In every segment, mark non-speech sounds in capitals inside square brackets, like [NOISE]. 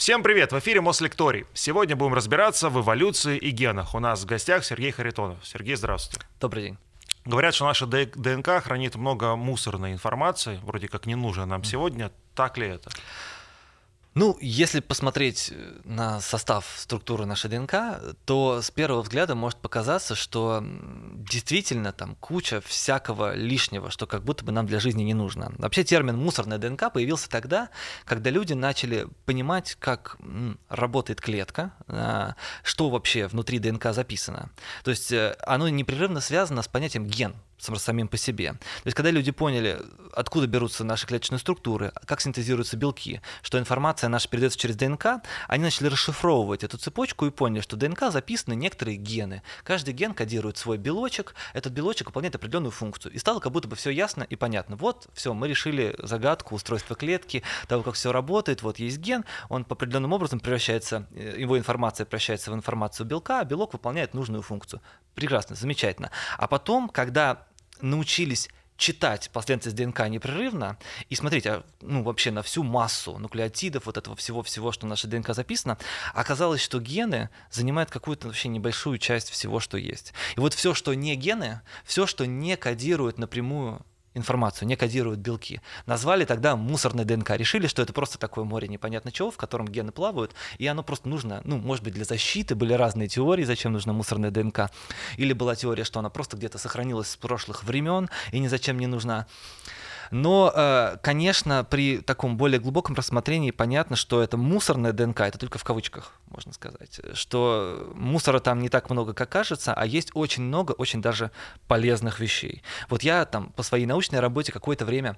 Всем привет! В эфире Мослекторий. Сегодня будем разбираться в эволюции и генах. У нас в гостях Сергей Харитонов. Сергей, здравствуйте. Добрый день. Говорят, что наша ДНК хранит много мусорной информации, вроде как не нужно нам сегодня. Так ли это? Ну, если посмотреть э, на состав структуры нашей ДНК, то с первого взгляда может показаться, что действительно там куча всякого лишнего, что как будто бы нам для жизни не нужно. Вообще термин «мусорная ДНК» появился тогда, когда люди начали понимать, как работает клетка, а, что вообще внутри ДНК записано. То есть э, оно непрерывно связано с понятием «ген», самим по себе. То есть, когда люди поняли, откуда берутся наши клеточные структуры, как синтезируются белки, что информация наша передается через ДНК, они начали расшифровывать эту цепочку и поняли, что ДНК записаны некоторые гены. Каждый ген кодирует свой белочек, этот белочек выполняет определенную функцию. И стало как будто бы все ясно и понятно. Вот, все, мы решили загадку устройства клетки, того, как все работает. Вот есть ген, он по определенным образом превращается, э, его информация превращается в информацию белка, а белок выполняет нужную функцию. Прекрасно, замечательно. А потом, когда научились читать последовательность ДНК непрерывно и смотреть а, ну, вообще на всю массу нуклеотидов, вот этого всего-всего, что в нашей ДНК записано, оказалось, что гены занимают какую-то вообще небольшую часть всего, что есть. И вот все, что не гены, все, что не кодирует напрямую информацию, не кодируют белки. Назвали тогда мусорной ДНК. Решили, что это просто такое море непонятно чего, в котором гены плавают, и оно просто нужно, ну, может быть, для защиты. Были разные теории, зачем нужна мусорная ДНК. Или была теория, что она просто где-то сохранилась с прошлых времен и ни зачем не нужна. Но, э, конечно, при таком более глубоком рассмотрении понятно, что это мусорная ДНК, это только в кавычках, можно сказать, что мусора там не так много, как кажется, а есть очень много, очень даже полезных вещей. Вот я там по своей научной работе какое-то время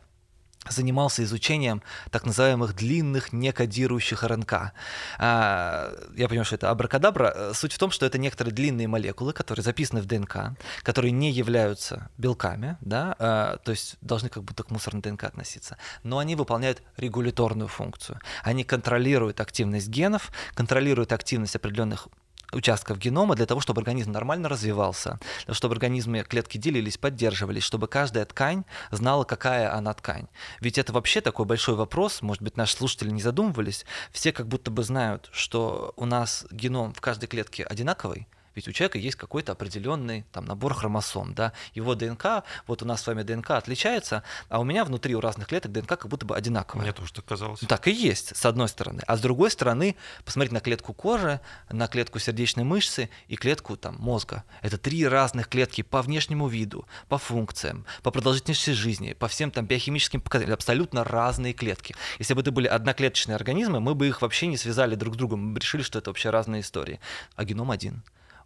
занимался изучением так называемых длинных некодирующих РНК. А, я понимаю, что это абракадабра. Суть в том, что это некоторые длинные молекулы, которые записаны в ДНК, которые не являются белками, да, а, то есть должны как будто к мусорной ДНК относиться, но они выполняют регуляторную функцию. Они контролируют активность генов, контролируют активность определенных участков генома для того, чтобы организм нормально развивался, для того, чтобы организмы клетки делились, поддерживались, чтобы каждая ткань знала, какая она ткань. Ведь это вообще такой большой вопрос, может быть, наши слушатели не задумывались, все как будто бы знают, что у нас геном в каждой клетке одинаковый, ведь у человека есть какой-то определенный там, набор хромосом, да, его ДНК, вот у нас с вами ДНК отличается, а у меня внутри у разных клеток ДНК как будто бы одинаковая. Мне тоже так казалось. Так и есть, с одной стороны. А с другой стороны, посмотреть на клетку кожи, на клетку сердечной мышцы и клетку там, мозга. Это три разных клетки по внешнему виду, по функциям, по продолжительности жизни, по всем там биохимическим показателям. Абсолютно разные клетки. Если бы это были одноклеточные организмы, мы бы их вообще не связали друг с другом, мы бы решили, что это вообще разные истории. А геном один.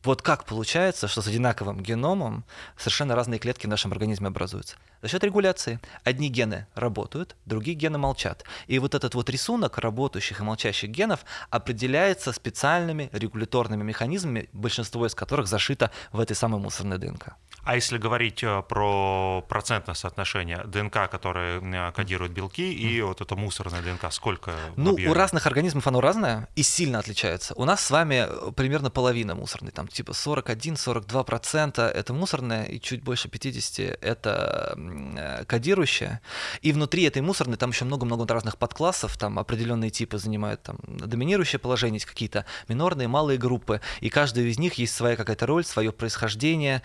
Вот как получается, что с одинаковым геномом совершенно разные клетки в нашем организме образуются? За счет регуляции. Одни гены работают, другие гены молчат. И вот этот вот рисунок работающих и молчащих генов определяется специальными регуляторными механизмами, большинство из которых зашито в этой самой мусорной ДНК. А если говорить э, про процентное соотношение ДНК, которое э, кодирует белки, и вот это мусорная ДНК, сколько? Ну, у разных организмов оно разное и сильно отличается. У нас с вами э, примерно половина мусорной, там типа 41-42% это мусорная, и чуть больше 50% это кодирующая. И внутри этой мусорной там еще много-много разных подклассов, там определенные типы занимают там доминирующее положение, есть какие-то минорные, малые группы, и каждый из них есть своя какая-то роль, свое происхождение,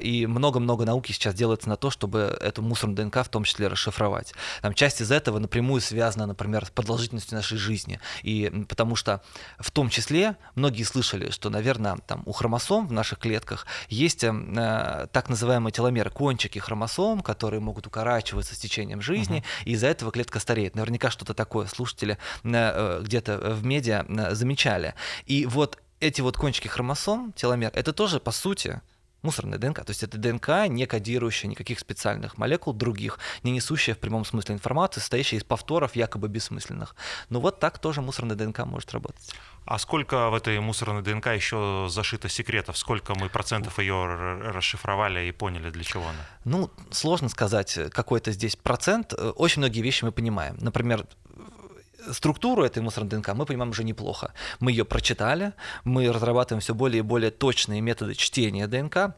и и много-много науки сейчас делается на то, чтобы эту мусорную ДНК в том числе расшифровать. Там часть из этого напрямую связана, например, с продолжительностью нашей жизни. И потому что в том числе многие слышали, что, наверное, там у хромосом в наших клетках есть э, так называемые теломеры, кончики хромосом, которые могут укорачиваться с течением жизни, угу. и из-за этого клетка стареет. Наверняка что-то такое слушатели э, э где-то в медиа э, замечали. И вот эти вот кончики хромосом, теломер, это тоже, по сути, мусорная ДНК. То есть это ДНК, не кодирующая никаких специальных молекул других, не несущая в прямом смысле информации, состоящая из повторов якобы бессмысленных. Но вот так тоже мусорная ДНК может работать. А сколько в этой мусорной ДНК еще зашито секретов? Сколько мы процентов ее расшифровали и поняли, для чего она? Ну, сложно сказать, какой-то здесь процент. Очень многие вещи мы понимаем. Например, структуру этой мусорной ДНК мы понимаем уже неплохо. Мы ее прочитали, мы разрабатываем все более и более точные методы чтения ДНК,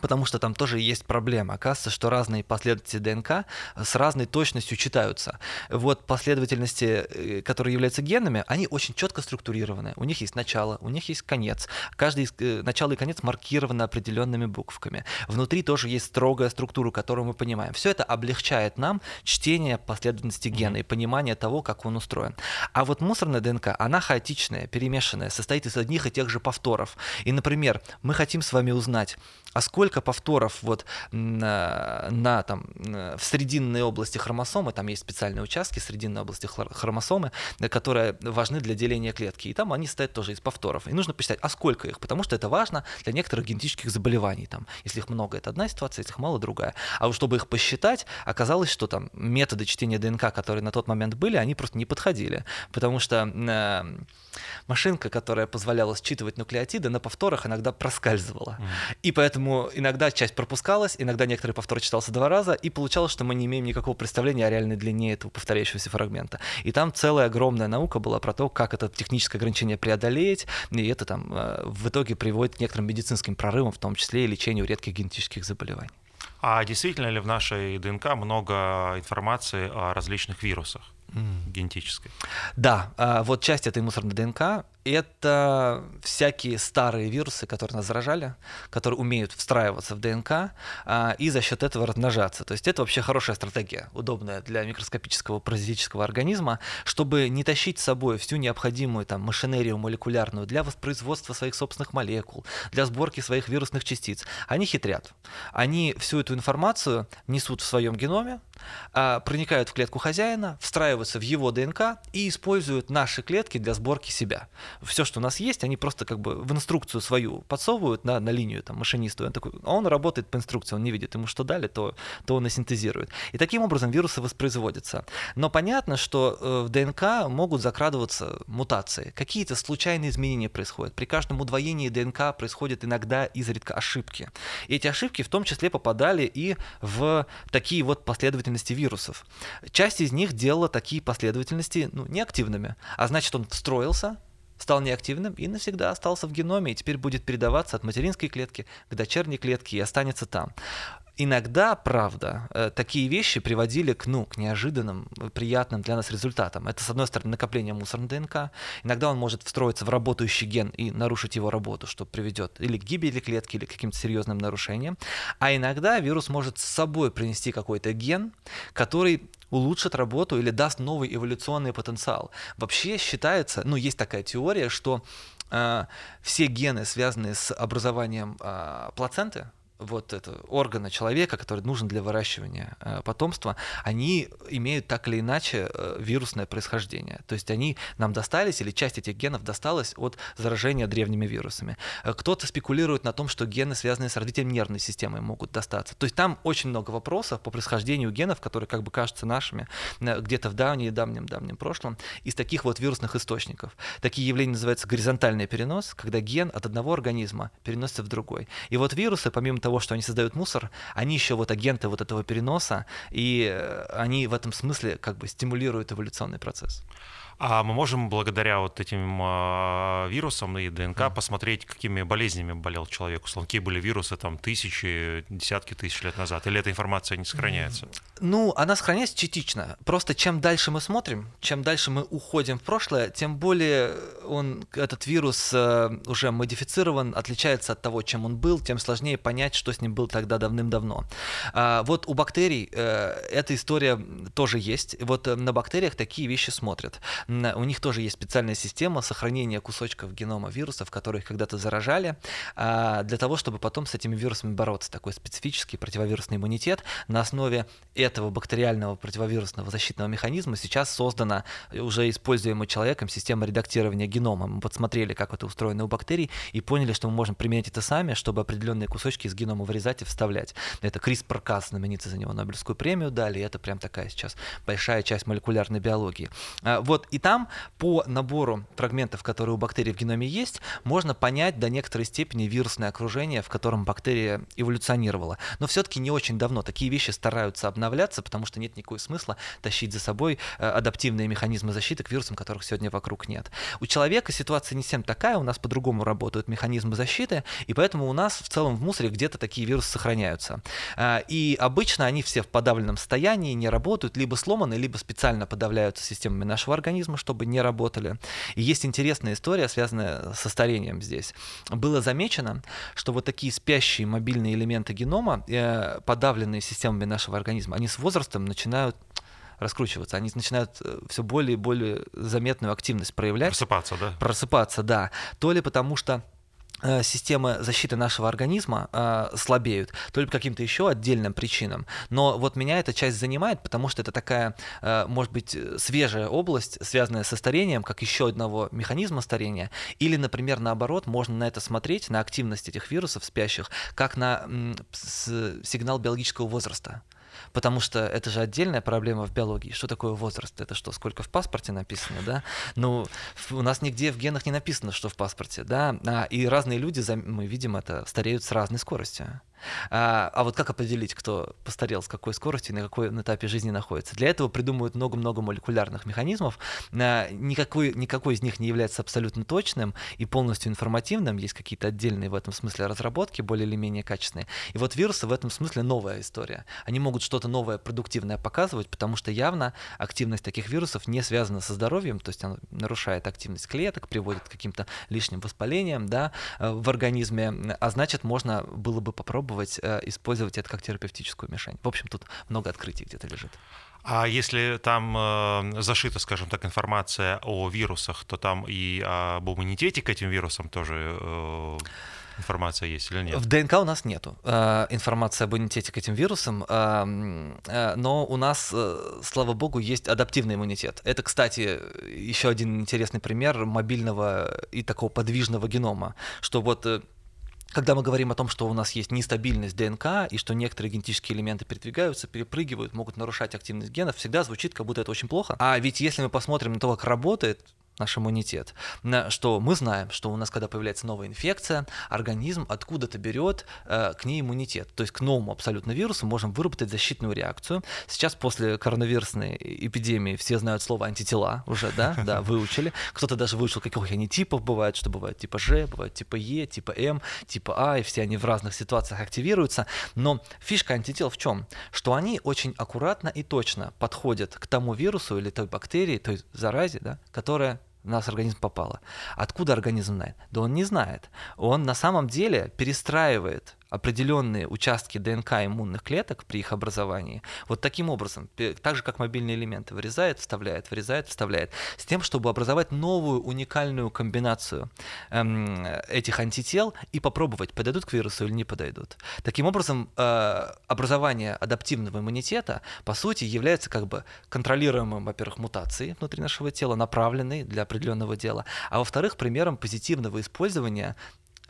потому что там тоже есть проблема. Оказывается, что разные последовательности ДНК с разной точностью читаются. Вот последовательности, э, которые являются генами, они очень четко структурированы. У них есть начало, у них есть конец. Каждый из, э, начало и конец маркированы определенными буквами. Внутри тоже есть строгая структура, которую мы понимаем. Все это облегчает нам чтение последовательности гена и понимание того, как он устроен. А вот мусорная ДНК, она хаотичная, перемешанная, состоит из одних и тех же повторов. И, например, мы хотим с вами узнать, а сколько повторов вот на, на там в срединной области хромосомы, там есть специальные участки срединной области хромосомы, которые важны для деления клетки, и там они стоят тоже из повторов. И нужно посчитать, а сколько их, потому что это важно для некоторых генетических заболеваний. Там, если их много, это одна ситуация, если их мало, другая. А вот чтобы их посчитать, оказалось, что там методы чтения ДНК, которые на тот момент были, они просто не подходили, потому что э, машинка, которая позволяла считывать нуклеотиды, на повторах иногда проскальзывала. Mm. И поэтому иногда часть пропускалась, иногда некоторый повтор читался два раза, и получалось, что мы не имеем никакого представления о реальной длине этого повторяющегося фрагмента. И там целая огромная наука была про то, как это техническое ограничение преодолеть, и это там э, в итоге приводит к некоторым медицинским прорывам, в том числе и лечению редких генетических заболеваний. А действительно ли в нашей ДНК много информации о различных вирусах? Mm. генетической. Да, а, вот часть этой мусорной ДНК — это всякие старые вирусы, которые нас заражали, которые умеют встраиваться в ДНК а, и за счет этого размножаться. То есть это вообще хорошая стратегия, удобная для микроскопического паразитического организма, чтобы не тащить с собой всю необходимую там, машинерию молекулярную для воспроизводства своих собственных молекул, для сборки своих вирусных частиц. Они хитрят. Они всю эту информацию несут в своем геноме, проникают в клетку хозяина, встраиваются в его ДНК и используют наши клетки для сборки себя. Все, что у нас есть, они просто как бы в инструкцию свою подсовывают на, на линию там, машинисту. Он такой, а он работает по инструкции, он не видит, ему что дали, то, то он и синтезирует. И таким образом вирусы воспроизводятся. Но понятно, что э, в ДНК могут закрадываться мутации. Какие-то случайные изменения происходят. При каждом удвоении ДНК происходят иногда изредка ошибки. И эти ошибки в том числе попадали и в такие вот последовательные последовательности вирусов. Часть из них делала такие последовательности ну, неактивными, а значит он встроился, стал неактивным и навсегда остался в геноме, и теперь будет передаваться от материнской клетки к дочерней клетке и останется там. Иногда, правда, э, такие вещи приводили к, ну, к неожиданным, приятным для нас результатам. Это, с одной стороны, накопление мусора на ДНК. Иногда он может встроиться в работающий ген и нарушить его работу, что приведет или к гибели клетки, или к каким-то серьезным нарушениям. А иногда вирус может с собой принести какой-то ген, который улучшит работу или даст новый эволюционный потенциал. Вообще считается, ну, есть такая теория, что э, все гены, связанные с образованием э, плаценты, вот это, органа человека, который нужен для выращивания э, потомства, они имеют так или иначе э, вирусное происхождение. То есть они нам достались, или часть этих генов досталась от заражения древними вирусами. Э, кто-то спекулирует на том, что гены, связанные с развитием нервной системы, могут достаться. То есть там очень много вопросов по происхождению генов, которые как бы кажутся нашими где-то в давнем давнем давнем прошлом, из таких вот вирусных источников. Такие явления называются горизонтальный перенос, когда ген от одного организма переносится в другой. И вот вирусы, помимо того, того, что они создают мусор, они еще вот агенты вот этого переноса, и э, они в этом смысле как бы стимулируют эволюционный процесс. А мы можем благодаря вот этим э, вирусам и ДНК mm. посмотреть, какими болезнями болел человек, условно, какие были вирусы там тысячи, десятки тысяч лет назад, или эта информация не сохраняется? Ну, она сохраняется частично. Просто чем дальше мы смотрим, чем дальше мы уходим в прошлое, тем более он, этот вирус э, уже модифицирован, отличается от того, чем он был, тем сложнее понять, что с ним было тогда давным-давно. А, вот у бактерий э, эта история тоже есть. Вот э, на бактериях такие вещи смотрят у них тоже есть специальная система сохранения кусочков генома вирусов, которые когда-то заражали, а, для того, чтобы потом с этими вирусами бороться. Такой специфический противовирусный иммунитет. На основе этого бактериального противовирусного защитного механизма сейчас создана уже используемая человеком система редактирования генома. Мы подсмотрели, как это устроено у бактерий, и поняли, что мы можем применять это сами, чтобы определенные кусочки из генома вырезать и вставлять. Это CRISPR-Cas, знаменитый за него Нобелевскую премию дали, и это прям такая сейчас большая часть молекулярной биологии. А, вот, и там по набору фрагментов, которые у бактерий в геноме есть, можно понять до некоторой степени вирусное окружение, в котором бактерия эволюционировала. Но все-таки не очень давно. Такие вещи стараются обновляться, потому что нет никакого смысла тащить за собой э, адаптивные механизмы защиты к вирусам, которых сегодня вокруг нет. У человека ситуация не совсем такая, у нас по-другому работают механизмы защиты, и поэтому у нас в целом в мусоре где-то такие вирусы сохраняются. Э, и обычно они все в подавленном состоянии, не работают, либо сломаны, либо специально подавляются системами нашего организма, чтобы не работали. И есть интересная история, связанная со старением здесь. Было замечено, что вот такие спящие мобильные элементы генома, э, подавленные системами нашего организма, они с возрастом начинают раскручиваться, они начинают э, все более и более заметную активность проявлять. Просыпаться, да? Просыпаться, да. То ли потому что системы защиты нашего организма э, слабеют, то ли по каким-то еще отдельным причинам. Но вот меня эта часть занимает, потому что это такая, э, может быть, свежая область, связанная со старением, как еще одного механизма старения. Или, например, наоборот, можно на это смотреть, на активность этих вирусов спящих, как на м, сигнал биологического возраста. Потому что это же отдельная проблема в биологии. Что такое возраст? Это что, сколько в паспорте написано, да? Ну, у нас нигде в генах не написано, что в паспорте, да? А, и разные люди, мы видим это, стареют с разной скоростью. А, а вот как определить, кто постарел, с какой скоростью, на какой этапе жизни находится? Для этого придумывают много-много молекулярных механизмов. А, никакой, никакой из них не является абсолютно точным и полностью информативным. Есть какие-то отдельные в этом смысле разработки, более или менее качественные. И вот вирусы в этом смысле новая история. Они могут что-то новое, продуктивное показывать, потому что явно активность таких вирусов не связана со здоровьем, то есть она нарушает активность клеток, приводит к каким-то лишним воспалениям да, э, в организме, а значит, можно было бы попробовать пробовать э, использовать это как терапевтическую мишень. В общем, тут много открытий где-то лежит. А если там э, зашита, скажем так, информация о вирусах, то там и об иммунитете к этим вирусам тоже э, информация есть или нет? В ДНК у нас нету э, информации об иммунитете к этим вирусам, э, э, но у нас, э, слава богу, есть адаптивный иммунитет. Это, кстати, еще один интересный пример мобильного и такого подвижного генома, что вот э, когда мы говорим о том, что у нас есть нестабильность ДНК и что некоторые генетические элементы передвигаются, перепрыгивают, могут нарушать активность генов, всегда звучит, как будто это очень плохо. А ведь если мы посмотрим на то, как работает наш иммунитет, что мы знаем, что у нас, когда появляется новая инфекция, организм откуда-то берет э, к ней иммунитет. То есть к новому абсолютно вирусу можем выработать защитную реакцию. Сейчас после коронавирусной эпидемии все знают слово антитела уже, да, [LAUGHS] да, выучили. Кто-то даже выучил, каких они типов бывают, что бывает типа Ж, бывает типа Е, типа М, типа А, и все они в разных ситуациях активируются. Но фишка антител в чем? Что они очень аккуратно и точно подходят к тому вирусу или той бактерии, той заразе, да, которая в нас организм попало. Откуда организм знает? Да он не знает. Он на самом деле перестраивает определенные участки ДНК иммунных клеток при их образовании вот таким образом, так же как мобильные элементы, вырезает, вставляет, вырезает, вставляет, с тем, чтобы образовать новую уникальную комбинацию эм, этих антител и попробовать, подойдут к вирусу или не подойдут. Таким образом, э, образование адаптивного иммунитета, по сути, является как бы контролируемым, во-первых, мутацией внутри нашего тела, направленной для определенного дела, а во-вторых, примером позитивного использования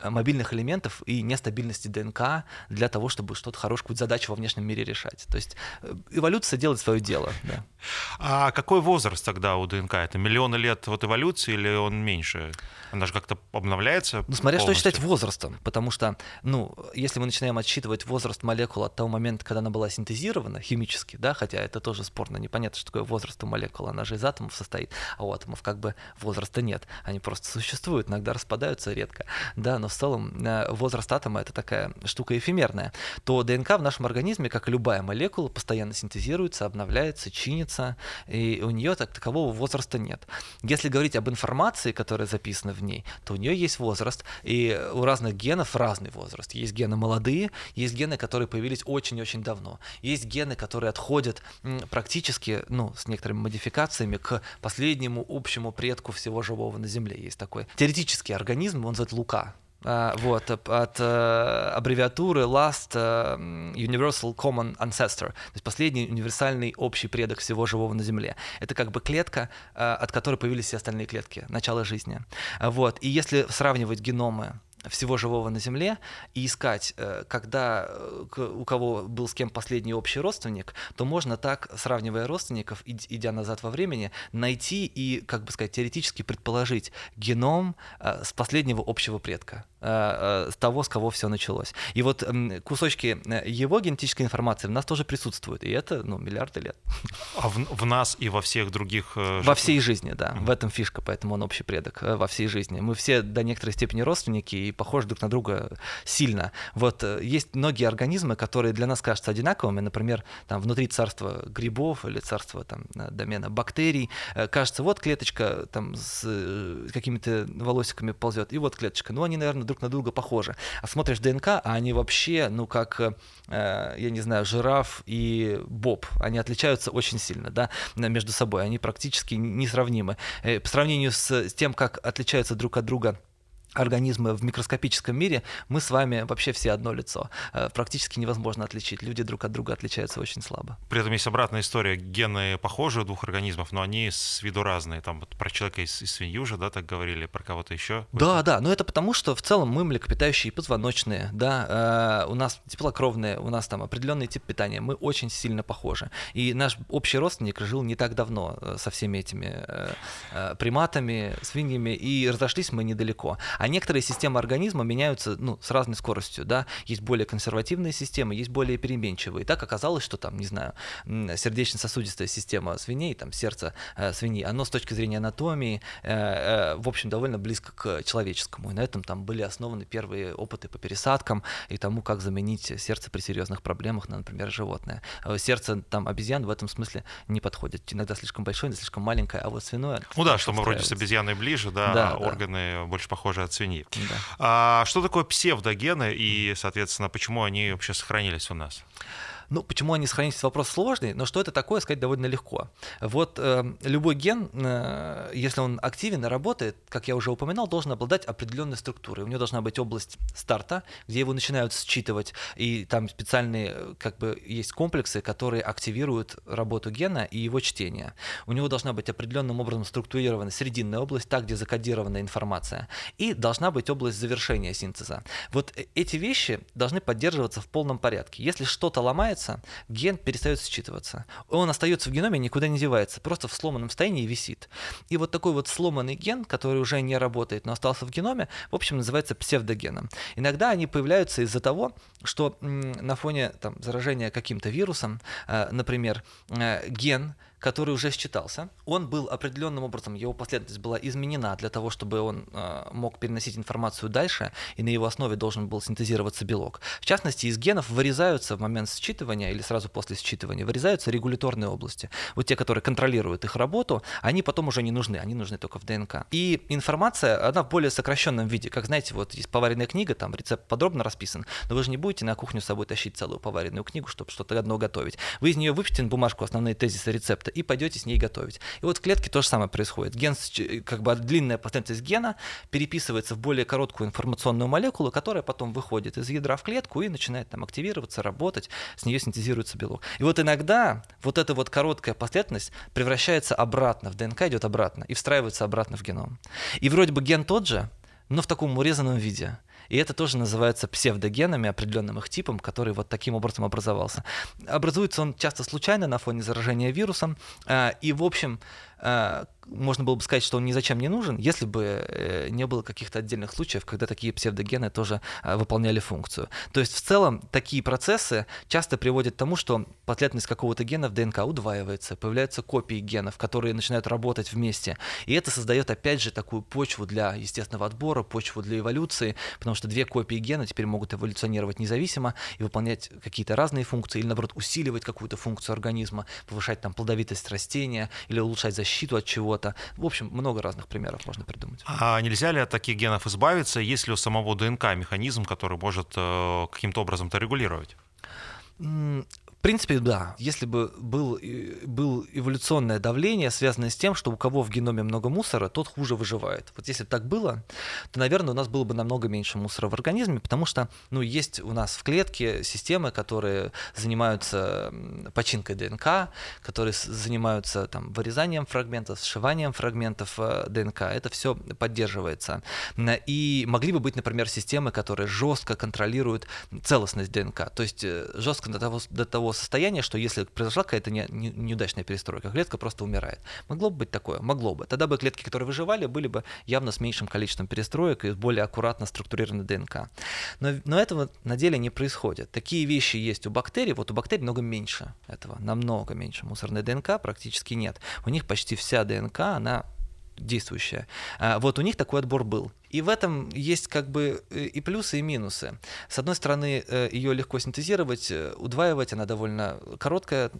мобильных элементов и нестабильности ДНК для того, чтобы что-то хорошее, какую-то задачу во внешнем мире решать. То есть э, эволюция делает свое дело. Да. [LAUGHS] А какой возраст тогда у ДНК? Это миллионы лет вот эволюции или он меньше? Она же как-то обновляется? Ну, смотря полностью. что считать возрастом, потому что, ну, если мы начинаем отсчитывать возраст молекулы от того момента, когда она была синтезирована химически, да, хотя это тоже спорно, непонятно, что такое возраст у молекулы, она же из атомов состоит, а у атомов как бы возраста нет, они просто существуют, иногда распадаются редко, да, но в целом э, возраст атома это такая штука эфемерная, то ДНК в нашем организме, как и любая молекула, постоянно синтезируется, обновляется, чинится, и у нее так такового возраста нет. Если говорить об информации, которая записана в ней, то у нее есть возраст, и у разных генов разный возраст. Есть гены молодые, есть гены, которые появились очень-очень давно. Есть гены, которые отходят практически, ну, с некоторыми модификациями к последнему общему предку всего живого на Земле. Есть такой теоретический организм, он зовут Лука. Uh, вот, от uh, аббревиатуры LAST uh, Universal Common Ancestor, то есть последний универсальный общий предок всего живого на Земле. Это как бы клетка, от которой появились все остальные клетки, начало жизни. Вот, и если сравнивать геномы всего живого на Земле и искать, э, когда э, у кого был с кем последний общий родственник, то можно так, сравнивая родственников, идя назад во времени, найти и, как бы сказать, теоретически предположить геном э, с последнего общего предка, того, с кого все началось. И вот кусочки его генетической информации в нас тоже присутствуют, и это, ну, миллиарды лет. А в, в нас и во всех других... Во всей жизни, да. Mm-hmm. В этом фишка, поэтому он общий предок во всей жизни. Мы все до некоторой степени родственники, и похожи друг на друга сильно. Вот э, есть многие организмы, которые для нас кажутся одинаковыми, например, там внутри царства грибов или царства там домена бактерий, э, кажется, вот клеточка там с э, какими-то волосиками ползет, и вот клеточка, ну они, наверное, друг на друга похожи. А смотришь ДНК, а они вообще, ну как, я не знаю, жираф и боб, они отличаются очень сильно, да, между собой, они практически несравнимы. По сравнению с тем, как отличаются друг от друга организмы в микроскопическом мире, мы с вами вообще все одно лицо. Э, практически невозможно отличить. Люди друг от друга отличаются очень слабо. При этом есть обратная история. Гены похожи у двух организмов, но они с виду разные. Там вот про человека из, из свинью же, да, так говорили, про кого-то еще. Да, да, но это потому, что в целом мы млекопитающие позвоночные, да, э, у нас теплокровные, у нас там определенный тип питания, мы очень сильно похожи. И наш общий родственник жил не так давно э, со всеми этими приматами, свиньями, и разошлись мы недалеко. А некоторые системы организма меняются ну, с разной скоростью. Да? Есть более консервативные системы, есть более переменчивые. И так оказалось, что там, не знаю, сердечно-сосудистая система свиней, там сердце э, свиньи, оно с точки зрения анатомии, э, э, в общем, довольно близко к человеческому. И на этом там были основаны первые опыты по пересадкам и тому, как заменить сердце при серьезных проблемах на, например, животное. Э, сердце там обезьян в этом смысле не подходит. Иногда слишком большое, иногда слишком маленькое, а вот свиное... Ну да, что мы вроде с обезьяной ближе, да, да а органы да. больше похожи от свиньи. Да. А, что такое псевдогены и, соответственно, почему они вообще сохранились у нас? Ну, почему они сохранились, вопрос сложный, но что это такое, сказать довольно легко. Вот э, любой ген, э, если он активен и работает, как я уже упоминал, должен обладать определенной структурой. У него должна быть область старта, где его начинают считывать, и там специальные, как бы, есть комплексы, которые активируют работу гена и его чтение. У него должна быть определенным образом структурирована срединная область, та, где закодирована информация, и должна быть область завершения синтеза. Вот э, эти вещи должны поддерживаться в полном порядке. Если что-то ломается, меняется, ген перестает считываться. Он остается в геноме, никуда не девается, просто в сломанном состоянии висит. И вот такой вот сломанный ген, который уже не работает, но остался в геноме, в общем, называется псевдогеном. Иногда они появляются из-за того, что на фоне там, заражения каким-то вирусом, э, например, э, ген который уже считался. Он был определенным образом, его последовательность была изменена для того, чтобы он э, мог переносить информацию дальше, и на его основе должен был синтезироваться белок. В частности, из генов вырезаются в момент считывания или сразу после считывания, вырезаются регуляторные области. Вот те, которые контролируют их работу, они потом уже не нужны, они нужны только в ДНК. И информация, она в более сокращенном виде. Как знаете, вот есть поваренная книга, там рецепт подробно расписан, но вы же не будете на кухню с собой тащить целую поваренную книгу, чтобы что-то одно готовить. Вы из нее выпишите на бумажку основные тезисы рецепта и пойдете с ней готовить. И вот в клетке то же самое происходит. Ген, как бы длинная последовательность гена переписывается в более короткую информационную молекулу, которая потом выходит из ядра в клетку и начинает там активироваться, работать, с нее синтезируется белок. И вот иногда вот эта вот короткая последовательность превращается обратно, в ДНК идет обратно и встраивается обратно в геном. И вроде бы ген тот же, но в таком урезанном виде. И это тоже называется псевдогенами, определенным их типом, который вот таким образом образовался. Образуется он часто случайно на фоне заражения вирусом. А, и, в общем, а, можно было бы сказать, что он ни зачем не нужен, если бы э, не было каких-то отдельных случаев, когда такие псевдогены тоже а, выполняли функцию. То есть в целом такие процессы часто приводят к тому, что последовательность какого-то гена в ДНК удваивается, появляются копии генов, которые начинают работать вместе. И это создает опять же такую почву для естественного отбора, почву для эволюции, потому что две копии гена теперь могут эволюционировать независимо и выполнять какие-то разные функции, или наоборот усиливать какую-то функцию организма, повышать там плодовитость растения или улучшать защиту от чего-то. В общем, много разных примеров можно придумать. А нельзя ли от таких генов избавиться, есть ли у самого ДНК механизм, который может э, каким-то образом это регулировать? В принципе, да. Если бы был, был эволюционное давление, связанное с тем, что у кого в геноме много мусора, тот хуже выживает. Вот если бы так было, то, наверное, у нас было бы намного меньше мусора в организме, потому что ну, есть у нас в клетке системы, которые занимаются починкой ДНК, которые занимаются там, вырезанием фрагментов, сшиванием фрагментов э, ДНК. Это все поддерживается. И могли бы быть, например, системы, которые жестко контролируют целостность ДНК. То есть э, жестко до того, до того состояния, что если произошла какая-то не, не, неудачная перестройка, клетка просто умирает. Могло бы быть такое? Могло бы. Тогда бы клетки, которые выживали, были бы явно с меньшим количеством перестроек и более аккуратно структурированной ДНК. Но, но этого на деле не происходит. Такие вещи есть у бактерий, вот у бактерий много меньше этого, намного меньше. Мусорной ДНК практически нет. У них почти вся ДНК, она действующая. А, вот у них такой отбор был. И в этом есть как бы э, и плюсы, и минусы. С одной стороны, э, ее легко синтезировать, э, удваивать, она довольно короткая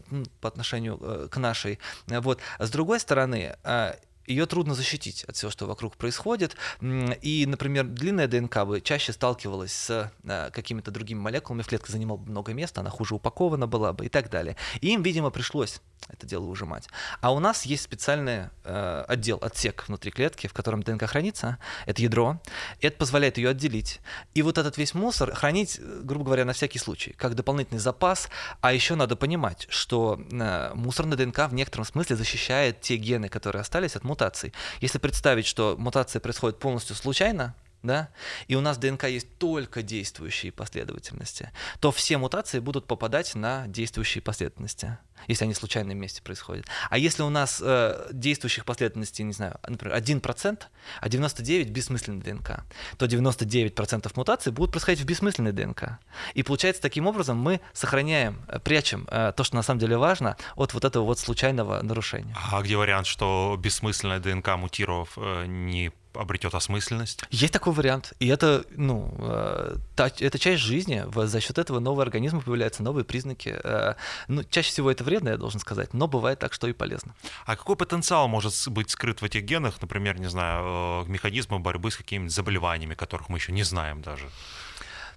по отношению к нашей. Вот. А с другой стороны, а, ее трудно защитить от всего, что вокруг происходит. И, например, длинная ДНК бы чаще сталкивалась с какими-то другими молекулами, в клетке занимала бы много места, она хуже упакована была бы и так далее. И им, видимо, пришлось это дело ужимать. А у нас есть специальный э, отдел, отсек внутри клетки, в котором ДНК хранится. Это ядро. Это позволяет ее отделить. И вот этот весь мусор хранить, э, грубо говоря, на всякий случай, как дополнительный запас. А еще надо понимать, что э, мусорная ДНК в некотором смысле защищает те гены, которые остались от мутаций. Если представить, что мутация происходит полностью случайно, да, и у нас в ДНК есть только действующие последовательности, то все мутации будут попадать на действующие последовательности, если они в случайном месте происходят. А если у нас э, действующих последовательностей, не знаю, например, 1%, а 99% бессмысленной ДНК, то 99% мутаций будут происходить в бессмысленной ДНК. И получается, таким образом мы сохраняем, э, прячем э, то, что на самом деле важно, от вот этого вот случайного нарушения. А где вариант, что бессмысленная ДНК мутировав э, не обретет осмысленность. Есть такой вариант. И это, ну, э, та, это часть жизни. За счет этого новые организмы появляются, новые признаки. Э, ну, чаще всего это вредно, я должен сказать, но бывает так, что и полезно. А какой потенциал может быть скрыт в этих генах, например, не знаю, э, механизмы борьбы с какими-то заболеваниями, которых мы еще не знаем даже?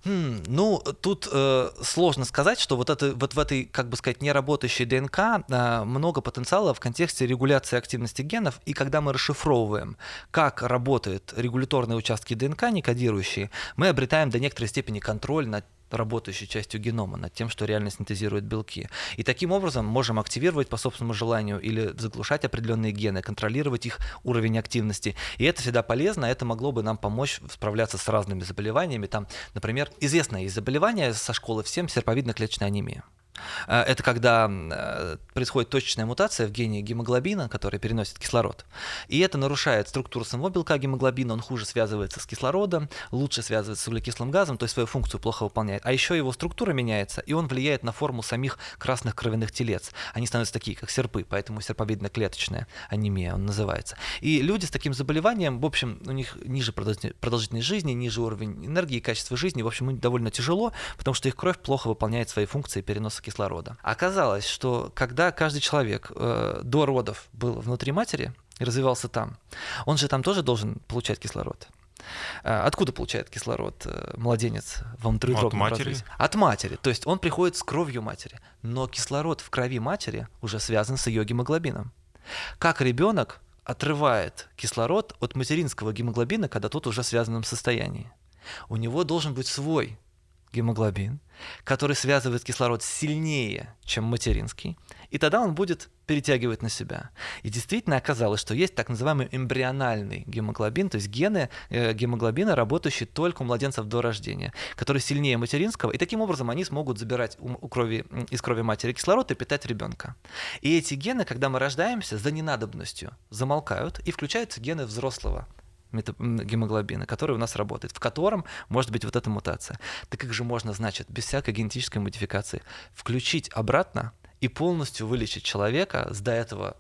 Хм, ну, тут э, сложно сказать, что вот, это, вот в этой, как бы сказать, неработающей ДНК э, много потенциала в контексте регуляции активности генов, и когда мы расшифровываем, как работают регуляторные участки ДНК, не кодирующие, мы обретаем до некоторой степени контроль над работающей частью генома, над тем, что реально синтезирует белки. И таким образом можем активировать по собственному желанию или заглушать определенные гены, контролировать их уровень активности. И это всегда полезно, это могло бы нам помочь справляться с разными заболеваниями. Там, например, известное заболевание со школы всем серповидно-клеточная анемия. Э, это когда э, происходит точечная мутация в гене гемоглобина, который переносит кислород. И это нарушает структуру самого белка гемоглобина, он хуже связывается с кислородом, лучше связывается с углекислым газом, то есть свою функцию плохо выполняет. А еще его структура меняется, и он влияет на форму самих красных кровяных телец. Они становятся такие, как серпы, поэтому серповидно-клеточная анемия он называется. И люди с таким заболеванием, в общем, у них ниже продолжительность жизни, ниже уровень энергии, качество жизни, в общем, им довольно тяжело, потому что их кровь плохо выполняет свои функции переноса кислорода. Оказалось, что когда каждый человек э, до родов был внутри матери и развивался там, он же там тоже должен получать кислород. Э, откуда получает кислород э, младенец в внутриутробном От матери? развитии? От матери. То есть он приходит с кровью матери. Но кислород в крови матери уже связан с ее гемоглобином. Как ребенок отрывает кислород от материнского гемоглобина, когда тот уже в связанном состоянии? У него должен быть свой гемоглобин, который связывает кислород сильнее, чем материнский, и тогда он будет перетягивать на себя. И действительно оказалось, что есть так называемый эмбриональный гемоглобин, то есть гены э, гемоглобина, работающие только у младенцев до рождения, которые сильнее материнского, и таким образом они смогут забирать у, у крови, из крови матери кислород и питать ребенка. И эти гены, когда мы рождаемся, за ненадобностью замолкают, и включаются гены взрослого гемоглобина, который у нас работает, в котором может быть вот эта мутация. Так как же можно, значит, без всякой генетической модификации включить обратно и полностью вылечить человека с до этого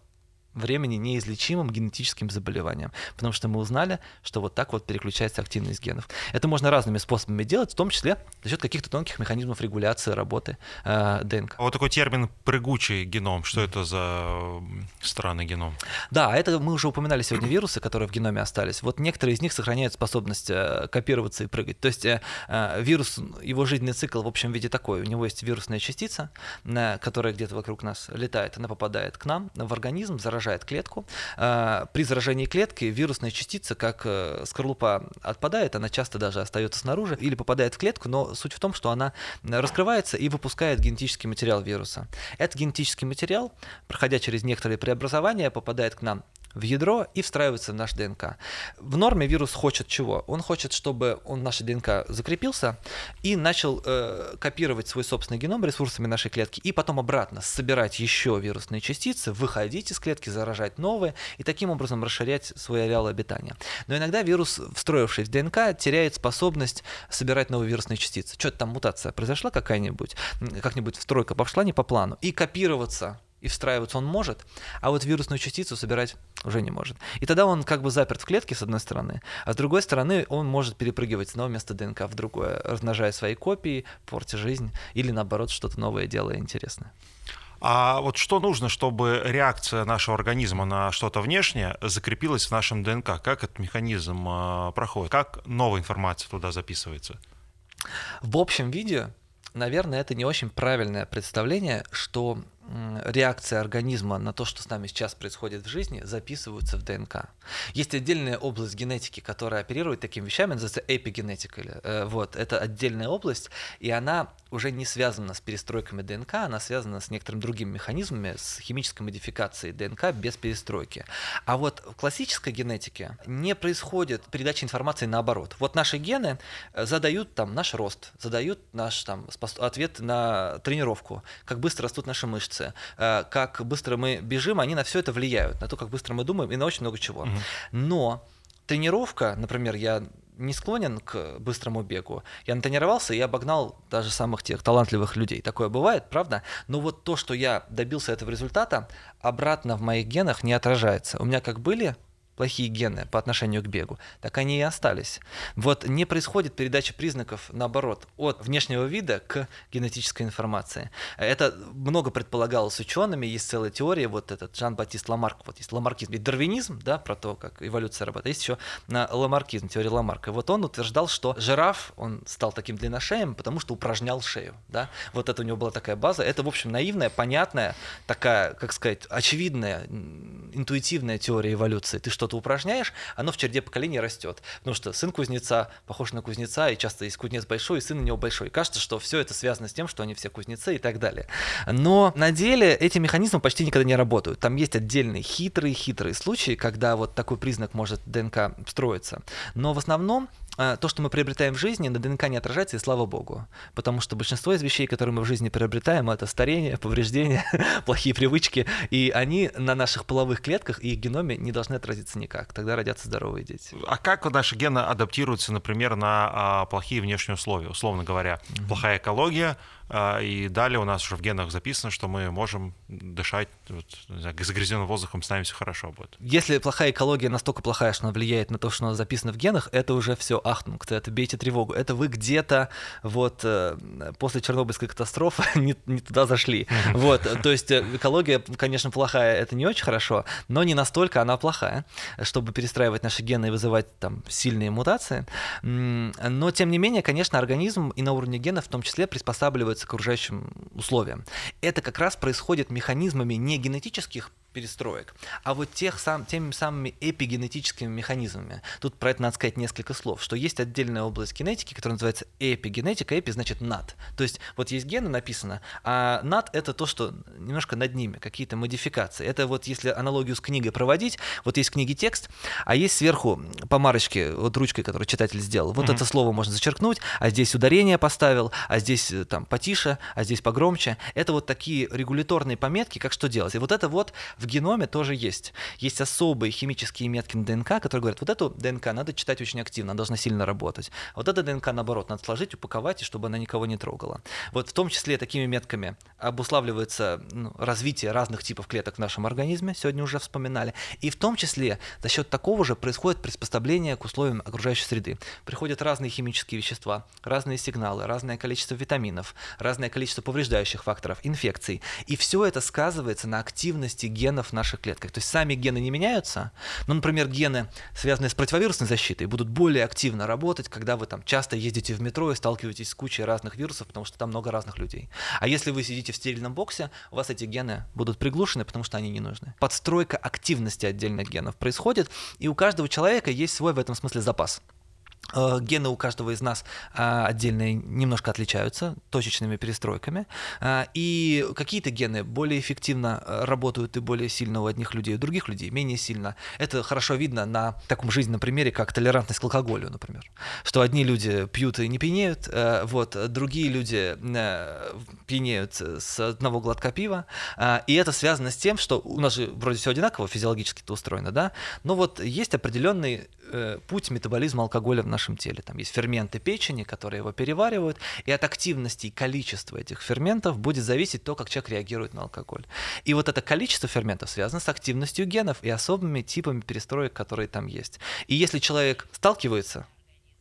времени неизлечимым генетическим заболеванием, потому что мы узнали, что вот так вот переключается активность генов. Это можно разными способами делать, в том числе за счет каких-то тонких механизмов регуляции работы э, ДНК. А вот такой термин «прыгучий геном», что это за странный геном? Да, это мы уже упоминали сегодня вирусы, которые в геноме остались. Вот некоторые из них сохраняют способность э, копироваться и прыгать. То есть э, э вирус, его жизненный цикл в общем виде такой. У него есть вирусная частица, э, которая где-то вокруг нас летает, она попадает к нам в организм, заражает заражает клетку. А, при заражении клетки вирусная частица, как э, скорлупа отпадает, она часто даже остается снаружи или попадает в клетку, но суть в том, что она раскрывается и выпускает генетический материал вируса. Этот генетический материал, проходя через некоторые преобразования, попадает к нам в ядро и встраивается в наш ДНК. В норме вирус хочет чего? Он хочет, чтобы он в нашей ДНК закрепился и начал э, копировать свой собственный геном ресурсами нашей клетки и потом обратно собирать еще вирусные частицы, выходить из клетки, заражать новые и таким образом расширять свой ареал обитания. Но иногда вирус, встроивший в ДНК, теряет способность собирать новые вирусные частицы. Что-то там мутация произошла какая-нибудь, как-нибудь встройка пошла не по плану, и копироваться и встраиваться он может, а вот вирусную частицу собирать уже не может. И тогда он как бы заперт в клетке, с одной стороны, а с другой стороны он может перепрыгивать с одного места ДНК в другое, размножая свои копии, портя жизнь, или наоборот что-то новое делая интересное. А вот что нужно, чтобы реакция нашего организма на что-то внешнее закрепилась в нашем ДНК? Как этот механизм а, проходит? Как новая информация туда записывается? В общем виде, наверное, это не очень правильное представление, что реакция организма на то, что с нами сейчас происходит в жизни, записываются в ДНК. Есть отдельная область генетики, которая оперирует такими вещами, называется эпигенетика. Э, вот, это отдельная область, и она уже не связана с перестройками ДНК, она связана с некоторыми другими механизмами, с химической модификацией ДНК без перестройки. А вот в классической генетике не происходит передача информации наоборот. Вот наши гены э, задают там наш рост, задают наш там ответ на тренировку, как быстро растут наши мышцы, э, как быстро мы бежим, они на все это влияют, на то, как быстро мы думаем и на очень много чего. Но тренировка, например, я не склонен к быстрому бегу. Я натренировался и обогнал даже самых тех талантливых людей. Такое бывает, правда? Но вот то, что я добился этого результата, обратно в моих генах не отражается. У меня как были плохие гены по отношению к бегу, так они и остались. Вот не происходит передача признаков, наоборот, от внешнего вида к генетической информации. Это много предполагалось учеными, есть целая теория, вот этот Жан-Батист Ламарк, вот есть ламаркизм и дарвинизм, да, про то, как эволюция работает, есть еще ламаркизм, теория Ламарка. Вот он утверждал, что жираф, он стал таким длинношеем, потому что упражнял шею, да, вот это у него была такая база, это, в общем, наивная, понятная, такая, как сказать, очевидная, интуитивная теория эволюции. Ты что что-то упражняешь, оно в череде поколений растет. Потому что сын кузнеца похож на кузнеца, и часто есть кузнец большой, и сын у него большой. И кажется, что все это связано с тем, что они все кузнецы и так далее. Но на деле эти механизмы почти никогда не работают. Там есть отдельные хитрые-хитрые случаи, когда вот такой признак может ДНК строиться. Но в основном то, что мы приобретаем в жизни, на ДНК не отражается, и слава богу. Потому что большинство из вещей, которые мы в жизни приобретаем, это старение, повреждения, [LAUGHS] плохие привычки, и они на наших половых клетках и их геноме не должны отразиться никак. Тогда родятся здоровые дети. А как наши гены адаптируются, например, на а, плохие внешние условия? Условно говоря, mm-hmm. плохая экология, а, и далее у нас уже в генах записано, что мы можем дышать вот, знаю, загрязненным воздухом, с нами все хорошо будет. Если плохая экология настолько плохая, что она влияет на то, что у нас записано в генах, это уже все ахнунг, это бейте тревогу. Это вы где-то вот э, после Чернобыльской катастрофы [LAUGHS] не, не туда зашли. Вот, то есть э, экология, конечно, плохая, это не очень хорошо, но не настолько она плохая, чтобы перестраивать наши гены и вызывать там сильные мутации. Но, тем не менее, конечно, организм и на уровне генов в том числе приспосабливается к окружающим условиям. Это как раз происходит механизмами не генетических перестроек, а вот тех сам, теми самыми эпигенетическими механизмами. Тут про это надо сказать несколько слов, что есть отдельная область генетики, которая называется эпигенетика, эпи значит над. То есть вот есть гены написано, а над это то, что немножко над ними, какие-то модификации. Это вот если аналогию с книгой проводить, вот есть в книге текст, а есть сверху по марочке, вот ручкой, которую читатель сделал, вот mm-hmm. это слово можно зачеркнуть, а здесь ударение поставил, а здесь э, там потише, а здесь погромче. Это вот такие регуляторные пометки, как что делать. И вот это вот в геноме тоже есть. Есть особые химические метки на ДНК, которые говорят, вот эту ДНК надо читать очень активно, она должна сильно работать. А вот эта ДНК, наоборот, надо сложить, упаковать, и чтобы она никого не трогала. Вот в том числе такими метками обуславливается ну, развитие разных типов клеток в нашем организме, сегодня уже вспоминали. И в том числе за счет такого же происходит приспособление к условиям окружающей среды. Приходят разные химические вещества, разные сигналы, разное количество витаминов, разное количество повреждающих факторов, инфекций. И все это сказывается на активности генов в наших клетках. То есть сами гены не меняются, но, например, гены, связанные с противовирусной защитой, будут более активно работать, когда вы там часто ездите в метро и сталкиваетесь с кучей разных вирусов, потому что там много разных людей. А если вы сидите в стерильном боксе, у вас эти гены будут приглушены, потому что они не нужны. Подстройка активности отдельных генов происходит, и у каждого человека есть свой в этом смысле запас. Э, гены у каждого из нас а, отдельные немножко отличаются точечными перестройками, а, и какие-то гены более эффективно э, работают и более сильно у одних людей, у других людей менее сильно. Это хорошо видно на таком жизненном примере, как толерантность к алкоголю, например. Что одни люди пьют и не пьянеют, э, вот, другие люди пьянеют с одного глотка пива, и это связано с тем, что у нас же вроде все одинаково физиологически-то устроено, да, но вот есть определенный путь метаболизма алкоголя в нашем теле. Там есть ферменты печени, которые его переваривают, и от активности и количества этих ферментов будет зависеть то, как человек реагирует на алкоголь. И вот это количество ферментов связано с активностью генов и особыми типами перестроек, которые там есть. И если человек сталкивается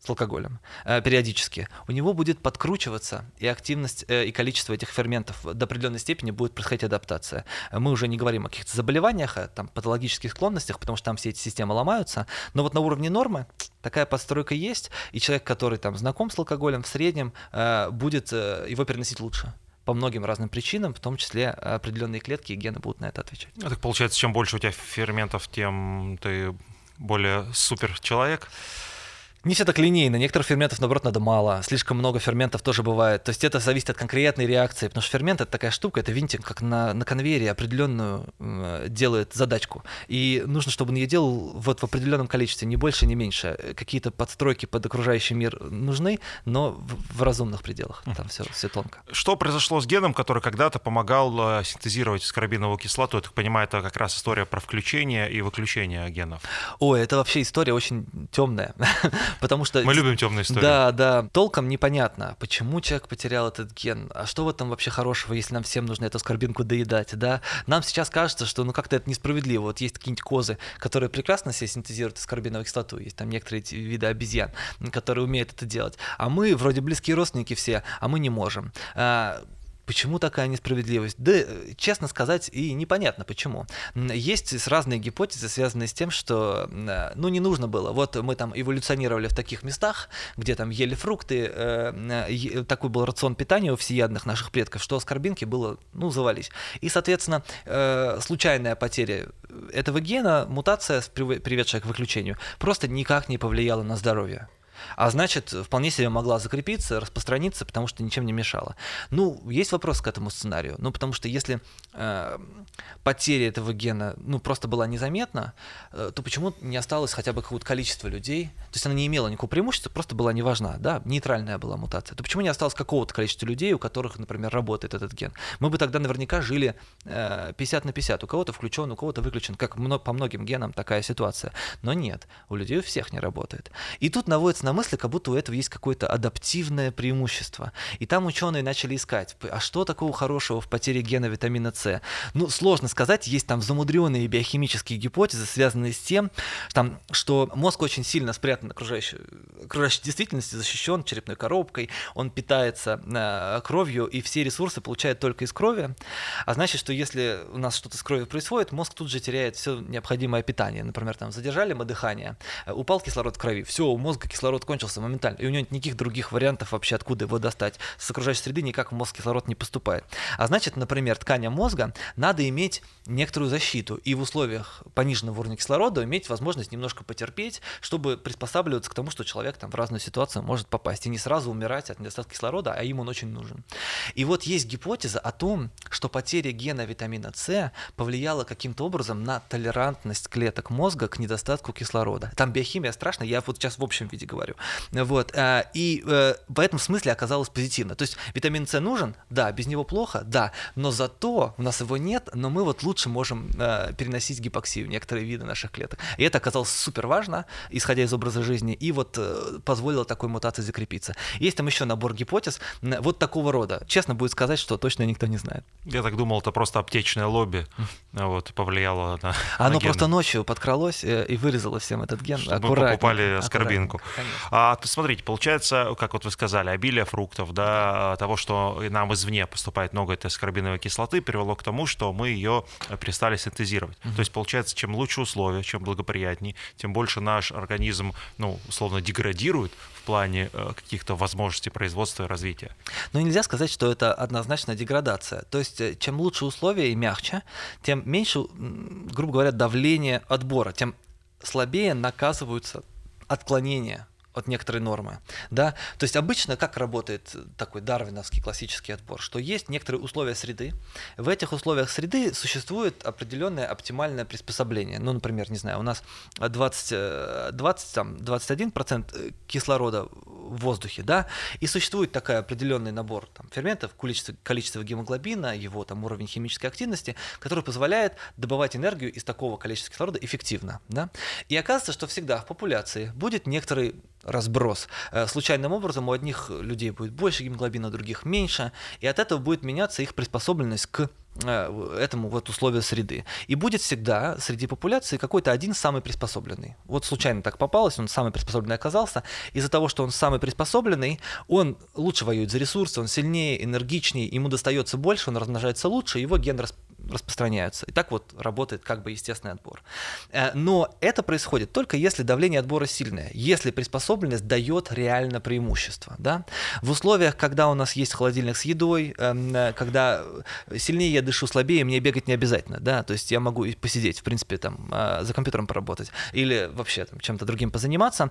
с алкоголем э, периодически, у него будет подкручиваться и активность, э, и количество этих ферментов до определенной степени будет происходить адаптация. Мы уже не говорим о каких-то заболеваниях, о там, патологических склонностях, потому что там все эти системы ломаются, но вот на уровне нормы такая подстройка есть, и человек, который там знаком с алкоголем, в среднем э, будет его переносить лучше по многим разным причинам, в том числе определенные клетки и гены будут на это отвечать. Ну, так получается, чем больше у тебя ферментов, тем ты более супер человек? Не все так линейно. Некоторых ферментов, наоборот, надо мало. Слишком много ферментов тоже бывает. То есть это зависит от конкретной реакции. Потому что фермент — это такая штука, это винтик, как на, на конвейере определенную э, делает задачку. И нужно, чтобы он ее делал вот в определенном количестве, не больше, не меньше. Какие-то подстройки под окружающий мир нужны, но в, в разумных пределах. Там все, все тонко. Что произошло с геном, который когда-то помогал э, синтезировать скорбиновую кислоту? Я так понимаю, это как раз история про включение и выключение генов. Ой, это вообще история очень темная. [LAUGHS] Потому что... Мы любим темные истории. Да, да. Толком непонятно, почему человек потерял этот ген, а что в этом вообще хорошего, если нам всем нужно эту скорбинку доедать, да? Нам сейчас кажется, что ну как-то это несправедливо. Вот есть какие-нибудь козы, которые прекрасно себе синтезируют скорбиновую кислоту, есть там некоторые виды обезьян, которые умеют это делать. А мы вроде близкие родственники все, а мы не можем. Почему такая несправедливость? Да, э, честно сказать, и непонятно почему. Есть разные гипотезы, связанные с тем, что, э, ну, не нужно было. Вот мы там эволюционировали в таких местах, где там ели фрукты, э, такой был рацион питания у всеядных наших предков, что скорбинки было, ну, завались. И, соответственно, случайная потеря этого гена, мутация, приведшая к выключению, просто никак не повлияла на здоровье а значит, вполне себе могла закрепиться, распространиться, потому что ничем не мешала. Ну, есть вопрос к этому сценарию. Ну, потому что если э, потеря этого гена, ну, просто была незаметна, э, то почему не осталось хотя бы какое-то количество людей? То есть она не имела никакого преимущества, просто была неважна, да, нейтральная была мутация. То почему не осталось какого-то количества людей, у которых, например, работает этот ген? Мы бы тогда наверняка жили э, 50 на 50. У кого-то включен, у кого-то выключен, как по многим генам такая ситуация. Но нет, у людей у всех не работает. И тут наводится на мысли, как будто у этого есть какое-то адаптивное преимущество. И там ученые начали искать, а что такого хорошего в потере гена витамина С? Ну, сложно сказать, есть там замудренные биохимические гипотезы, связанные с тем, там, что мозг очень сильно спрятан окружающей, окружающей действительности, защищен черепной коробкой, он питается э, кровью, и все ресурсы получает только из крови. А значит, что если у нас что-то с кровью происходит, мозг тут же теряет все необходимое питание. Например, там задержали мы дыхание, э, упал кислород в крови, все, у мозга кислород кончился моментально, и у него никаких других вариантов вообще, откуда его достать. С окружающей среды никак в мозг кислород не поступает. А значит, например, тканям мозга надо иметь некоторую защиту, и в условиях пониженного уровня кислорода иметь возможность немножко потерпеть, чтобы приспосабливаться к тому, что человек там в разную ситуацию может попасть, и не сразу умирать от недостатка кислорода, а им он очень нужен. И вот есть гипотеза о том, что потеря гена витамина С повлияла каким-то образом на толерантность клеток мозга к недостатку кислорода. Там биохимия страшная, я вот сейчас в общем виде говорю говорю. Вот. И в этом смысле оказалось позитивно. То есть витамин С нужен? Да. Без него плохо? Да. Но зато у нас его нет, но мы вот лучше можем переносить гипоксию, некоторые виды наших клеток. И это оказалось супер важно, исходя из образа жизни, и вот позволило такой мутации закрепиться. Есть там еще набор гипотез вот такого рода. Честно будет сказать, что точно никто не знает. Я так думал, это просто аптечное лобби вот, повлияло на Оно на просто ночью подкралось э, и вырезало всем этот ген. Чтобы мы покупали скорбинку. А, смотрите, получается, как вот вы сказали, обилие фруктов, да, того, что нам извне поступает много этой скорбиновой кислоты, привело к тому, что мы ее перестали синтезировать. Mm-hmm. То есть, получается, чем лучше условия, чем благоприятнее, тем больше наш организм, ну, условно, деградирует в плане э, каких-то возможностей производства и развития. Но нельзя сказать, что это однозначно деградация. То есть, э, чем лучше условия и мягче, тем меньше, грубо говоря, давление отбора, тем слабее наказываются отклонения от некоторой нормы. Да? То есть обычно как работает такой дарвиновский классический отбор, что есть некоторые условия среды, в этих условиях среды существует определенное оптимальное приспособление. Ну, например, не знаю, у нас 20, 20 там, 21% кислорода в воздухе, да, и существует такой определенный набор там, ферментов, количество, количество гемоглобина, его там уровень химической активности, который позволяет добывать энергию из такого количества кислорода эффективно, да. И оказывается, что всегда в популяции будет некоторый разброс. Э, случайным образом у одних людей будет больше гемоглобина, у других меньше, и от этого будет меняться их приспособленность к э, этому вот условию среды. И будет всегда среди популяции какой-то один самый приспособленный. Вот случайно так попалось, он самый приспособленный оказался. Из-за того, что он самый приспособленный, он лучше воюет за ресурсы, он сильнее, энергичнее, ему достается больше, он размножается лучше, его ген распространяются. И так вот работает как бы естественный отбор. Э, но это происходит только если давление отбора сильное, если приспособленность дает реально преимущество. Да? В условиях, когда у нас есть холодильник с едой, эм, э, когда сильнее я дышу, слабее, мне бегать не обязательно. Да? То есть я могу посидеть, в принципе, там, э, за компьютером поработать или вообще там, чем-то другим позаниматься.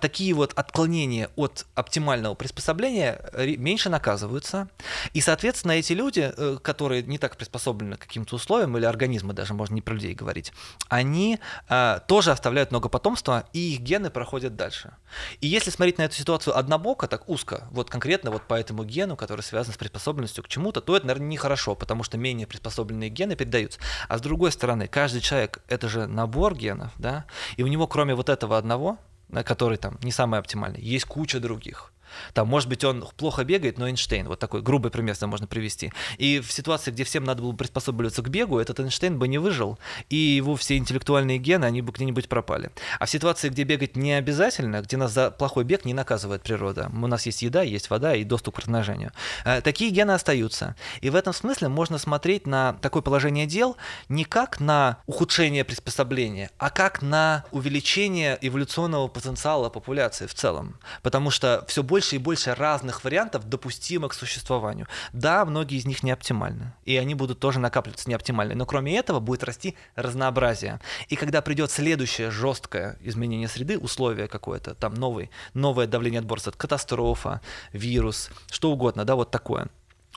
Такие вот отклонения от оптимального приспособления меньше наказываются. И, соответственно, эти люди, которые не так приспособлены каким-то условиям, или организмы даже, можно не про людей говорить, они э, тоже оставляют много потомства, и их гены проходят дальше. И если смотреть на эту ситуацию однобоко, так узко, вот конкретно вот по этому гену, который связан с приспособленностью к чему-то, то это, наверное, нехорошо, потому что менее приспособленные гены передаются. А с другой стороны, каждый человек — это же набор генов, да, и у него кроме вот этого одного, который там не самый оптимальный, есть куча других. Там, может быть, он плохо бегает, но Эйнштейн, вот такой грубый пример можно привести. И в ситуации, где всем надо было приспосабливаться к бегу, этот Эйнштейн бы не выжил, и его все интеллектуальные гены, они бы где-нибудь пропали. А в ситуации, где бегать не обязательно, где нас за плохой бег не наказывает природа, у нас есть еда, есть вода и доступ к размножению, э, такие гены остаются. И в этом смысле можно смотреть на такое положение дел не как на ухудшение приспособления, а как на увеличение эволюционного потенциала популяции в целом. Потому что все больше больше и больше разных вариантов допустимых к существованию. Да, многие из них не оптимальны, и они будут тоже накапливаться неоптимальные, но кроме этого будет расти разнообразие. И когда придет следующее жесткое изменение среды, условие какое-то, там новый, новое давление отборства, катастрофа, вирус, что угодно, да, вот такое.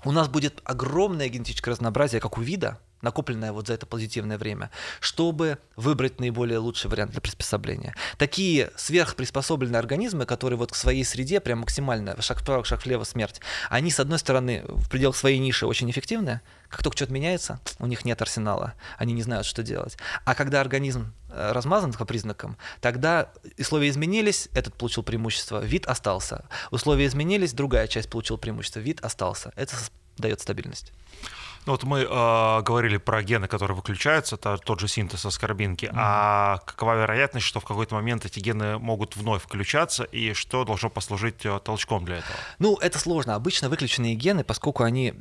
У нас будет огромное генетическое разнообразие, как у вида, накопленное вот за это позитивное время, чтобы выбрать наиболее лучший вариант для приспособления. Такие сверхприспособленные организмы, которые вот к своей среде прям максимально шаг вправо, шаг влево, смерть, они, с одной стороны, в пределах своей ниши очень эффективны, как только что-то меняется, у них нет арсенала, они не знают, что делать. А когда организм э, размазан по признакам, тогда условия изменились, этот получил преимущество, вид остался. Условия изменились, другая часть получила преимущество, вид остался. Это дает стабильность. Ну, вот мы э, говорили про гены, которые выключаются, это тот же синтез аскорбинки. Mm-hmm. А какова вероятность, что в какой-то момент эти гены могут вновь включаться, и что должно послужить э, толчком для этого? Ну, это сложно. Обычно выключенные гены, поскольку они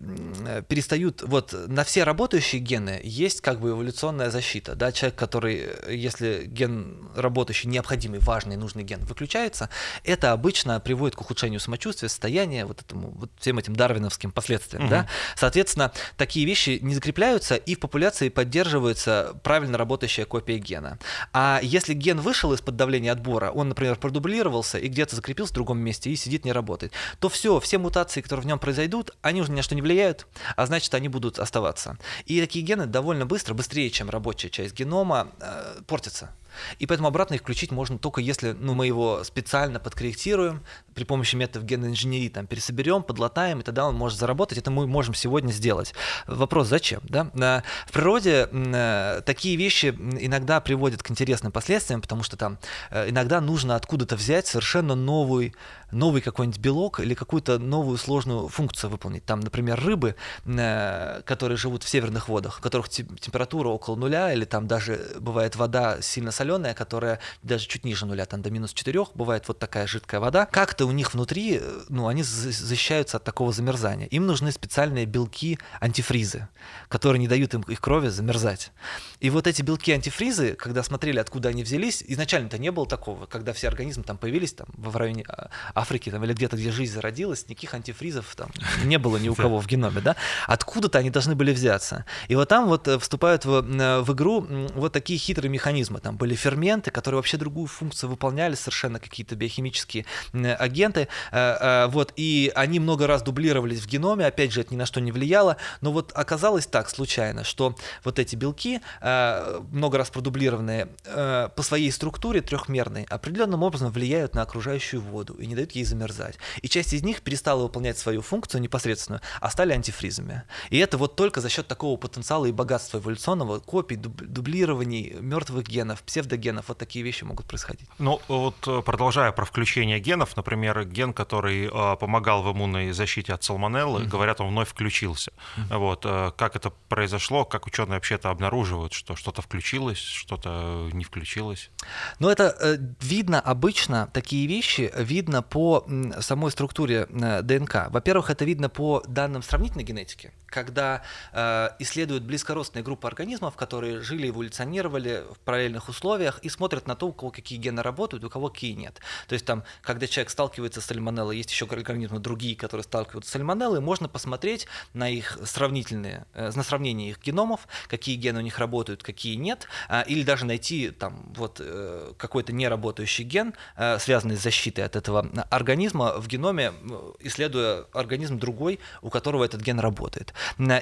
перестают... Вот на все работающие гены есть как бы эволюционная защита. Да? Человек, который, если ген работающий, необходимый, важный, нужный ген выключается, это обычно приводит к ухудшению самочувствия, состояния, вот этому, вот всем этим дарвиновским последствиям. Mm-hmm. Да? Соответственно, так такие вещи не закрепляются, и в популяции поддерживается правильно работающая копия гена. А если ген вышел из-под давления отбора, он, например, продублировался и где-то закрепился в другом месте и сидит, не работает, то все, все мутации, которые в нем произойдут, они уже ни на что не влияют, а значит, они будут оставаться. И такие гены довольно быстро, быстрее, чем рабочая часть генома, э, портятся. И поэтому обратно их включить можно только если ну, мы его специально подкорректируем, при помощи методов генной инженерии там пересоберем, подлатаем, и тогда он может заработать. Это мы можем сегодня сделать. Вопрос, зачем? Да? В природе э, такие вещи иногда приводят к интересным последствиям, потому что там э, иногда нужно откуда-то взять совершенно новый, новый какой-нибудь белок или какую-то новую сложную функцию выполнить. Там, например, рыбы, э, которые живут в северных водах, у которых температура около нуля, или там даже бывает вода сильно соленая, которая даже чуть ниже нуля, там до минус 4, бывает вот такая жидкая вода. Как-то у них внутри, э, ну, они защищаются от такого замерзания. Им нужны специальные белки антифризы, которые не дают им их крови замерзать. И вот эти белки антифризы, когда смотрели, откуда они взялись, изначально-то не было такого, когда все организмы там появились там в районе а, Африки там, или где-то, где жизнь зародилась, никаких антифризов там не было ни у кого в геноме, да? Откуда-то они должны были взяться. И вот там вот э, вступают в, э, в игру вот такие хитрые механизмы. Там были ферменты, которые вообще другую функцию выполняли, совершенно какие-то биохимические агенты, э, вот, и они много раз дублировались в геноме, опять же, это ни на что не влияло, но вот оказалось так случайно, что вот эти белки, много раз продублированные, по своей структуре трехмерной, определенным образом влияют на окружающую воду и не дают ей замерзать. И часть из них перестала выполнять свою функцию непосредственную, а стали антифризами. И это вот только за счет такого потенциала и богатства эволюционного, копий, дублирований мертвых генов, псевдогенов, вот такие вещи могут происходить. Ну вот э, продолжая про включение генов, например, ген, который э, помогал в иммунной защите от салмонеллы, mm-hmm. говорят, он вновь включился. Mm-hmm. Вот э, как это произошло, как ученые вообще это обнаруживают, что что-то включилось, что-то не включилось? Ну это э, видно обычно такие вещи видно по самой структуре э, ДНК. Во-первых, это видно по данным сравнительной генетики когда э, исследуют близкородственные группы организмов, которые жили, эволюционировали в параллельных условиях и смотрят на то, у кого какие гены работают, у кого какие нет. То есть там, когда человек сталкивается с сальмонеллой, есть еще организмы другие, которые сталкиваются с сальмонеллой, можно посмотреть на их сравнительные, э, на сравнение их геномов, какие гены у них работают, какие нет, э, или даже найти там вот э, какой-то неработающий ген, э, связанный с защитой от этого организма в геноме, исследуя организм другой, у которого этот ген работает.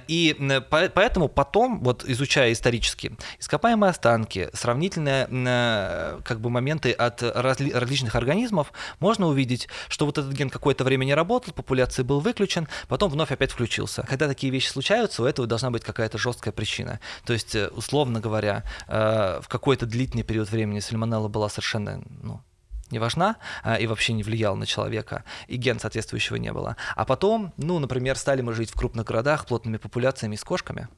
И поэтому потом, вот изучая исторически ископаемые останки, сравнительные как бы моменты от разли различных организмов, можно увидеть, что вот этот ген какое-то время не работал, популяции был выключен, потом вновь опять включился. Когда такие вещи случаются, у этого должна быть какая-то жесткая причина. То есть, э, условно говоря, э, в какой-то длительный период времени сальмонелла была совершенно ну, не важна а, и вообще не влияла на человека, и ген соответствующего не было. А потом, ну, например, стали мы жить в крупных городах плотными популяциями с кошками,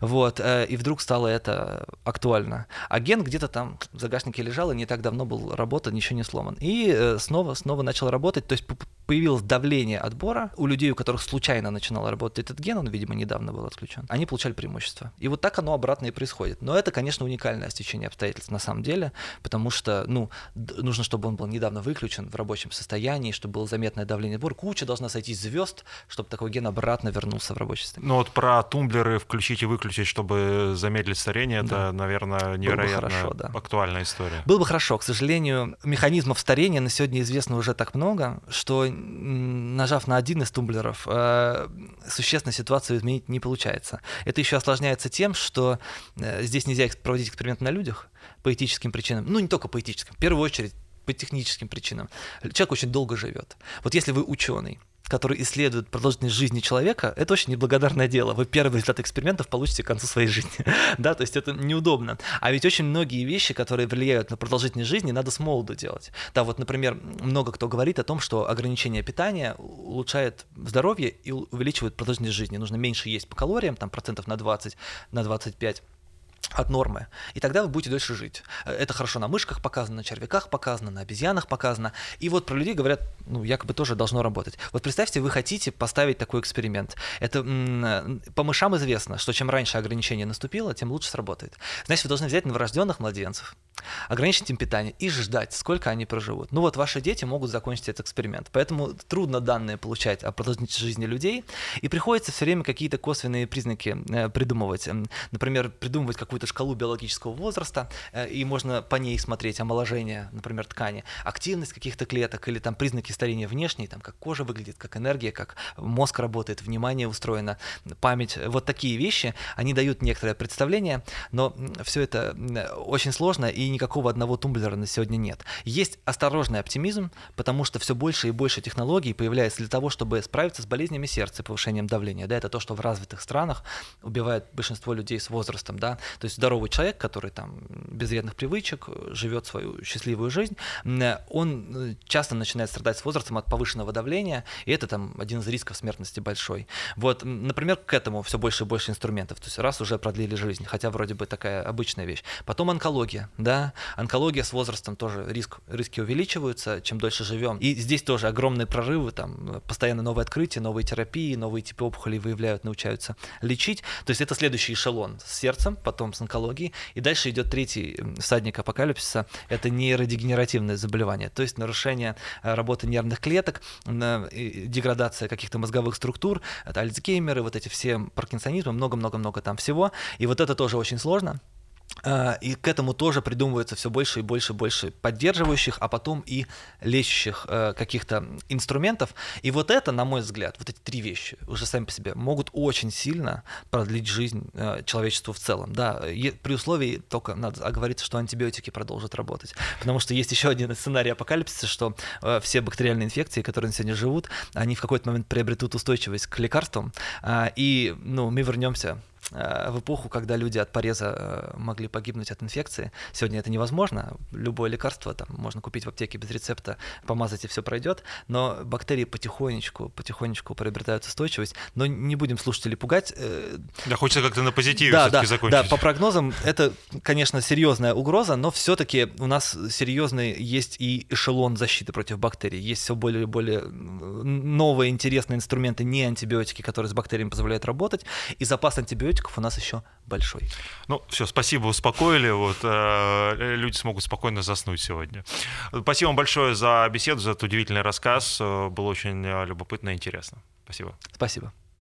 вот, э, и вдруг стало это актуально. А ген где-то там в загашнике лежал, и не так давно был работан, ничего не сломан. И э, снова, снова начал работать, то есть появилось давление отбора у людей, у которых случайно начинал работать этот ген, он, видимо, недавно был отключен, они получали преимущество. И вот так оно обратно и происходит. Но это, конечно, уникальное стечение обстоятельств на самом деле, потому что, ну, нужно, чтобы он был недавно выключен в рабочем состоянии, чтобы было заметное давление отбора. Куча должна сойти звезд, чтобы такой ген обратно вернулся в рабочее состояние. Ну вот про тумблеры включить и выключить, чтобы замедлить старение, да. это, наверное, невероятно хорошо, да. актуальная история. Было бы хорошо. К сожалению, механизмов старения на сегодня известно уже так много, что нажав на один из тумблеров, э, существенно ситуацию изменить не получается. Это еще осложняется тем, что э, здесь нельзя проводить эксперимент на людях по этическим причинам. Ну, не только по этическим. В первую очередь по техническим причинам. Человек очень долго живет. Вот если вы ученый, который исследует продолжительность жизни человека, это очень неблагодарное дело. Вы первый результат экспериментов получите к концу своей жизни. [LAUGHS] да, то есть это неудобно. А ведь очень многие вещи, которые влияют на продолжительность жизни, надо с молоду делать. Да, вот, например, много кто говорит о том, что ограничение питания улучшает здоровье и увеличивает продолжительность жизни. Нужно меньше есть по калориям, там процентов на 20, на 25 от нормы. И тогда вы будете дольше жить. Это хорошо на мышках показано, на червяках показано, на обезьянах показано. И вот про людей говорят, ну, якобы тоже должно работать. Вот представьте, вы хотите поставить такой эксперимент. Это по мышам известно, что чем раньше ограничение наступило, тем лучше сработает. Значит, вы должны взять новорожденных младенцев, ограничить им питание и ждать, сколько они проживут. Ну вот ваши дети могут закончить этот эксперимент. Поэтому трудно данные получать о продолжительности жизни людей, и приходится все время какие-то косвенные признаки э, придумывать. Например, придумывать какую-то шкалу биологического возраста, э, и можно по ней смотреть омоложение, например, ткани, активность каких-то клеток или там признаки старения внешние, там как кожа выглядит, как энергия, как мозг работает, внимание устроено, память. Вот такие вещи, они дают некоторое представление, но все это очень сложно, и никакого одного тумблера на сегодня нет. Есть осторожный оптимизм, потому что все больше и больше технологий появляется для того, чтобы справиться с болезнями сердца, повышением давления. Да, это то, что в развитых странах убивает большинство людей с возрастом. Да? То есть здоровый человек, который там без вредных привычек, живет свою счастливую жизнь, он э, часто начинает страдать с возрастом от повышенного давления, и это там один из рисков смертности большой. Вот, например, к этому все больше и больше инструментов. То есть раз уже продлили жизнь, хотя вроде бы такая обычная вещь. Потом онкология, да, онкология с возрастом тоже риск, риски увеличиваются, чем дольше живем. И здесь тоже огромные прорывы, там постоянно новые открытия, новые терапии, новые типы опухолей выявляют, научаются лечить. То есть это следующий эшелон с сердцем, потом с онкологией, и дальше идет третий всадник апокалипсиса, это нейродегенеративное заболевание, то есть нарушение э, работы нервных клеток, деградация каких-то мозговых структур, это Альцгеймеры, вот эти все паркинсонизмы, много-много-много там всего, и вот это тоже очень сложно. А, и к этому тоже придумывается все больше и больше и больше поддерживающих, а потом и лечащих э, каких-то инструментов. И вот это, на мой взгляд, вот эти три вещи уже сами по себе могут очень сильно продлить жизнь э, человечеству в целом. Да, при условии только надо оговориться, что антибиотики продолжат работать. Потому что есть еще один сценарий апокалипсиса, что э, все бактериальные инфекции, которые сегодня живут, они в какой-то момент приобретут устойчивость к лекарствам. Э, и ну, мы вернемся Э, в эпоху, когда люди от пореза э, могли погибнуть от инфекции. Сегодня это невозможно. Любое лекарство там можно купить в аптеке без рецепта, помазать и все пройдет. Но бактерии потихонечку, потихонечку приобретают устойчивость. Но не будем слушателей пугать. Э, да, хочется как-то на позитиве да, да, закончить. Да, по прогнозам это, конечно, серьезная угроза, но все-таки у нас серьезный есть и эшелон защиты против бактерий. Есть все более и более новые интересные инструменты, не антибиотики, которые с бактериями позволяют работать, и запас антибиотиков антибиотиков у нас еще большой. Ну, все, спасибо, успокоили. Вот э, люди смогут спокойно заснуть сегодня. Спасибо вам большое за беседу, за этот удивительный рассказ. Было очень э, любопытно и интересно. Спасибо. Спасибо.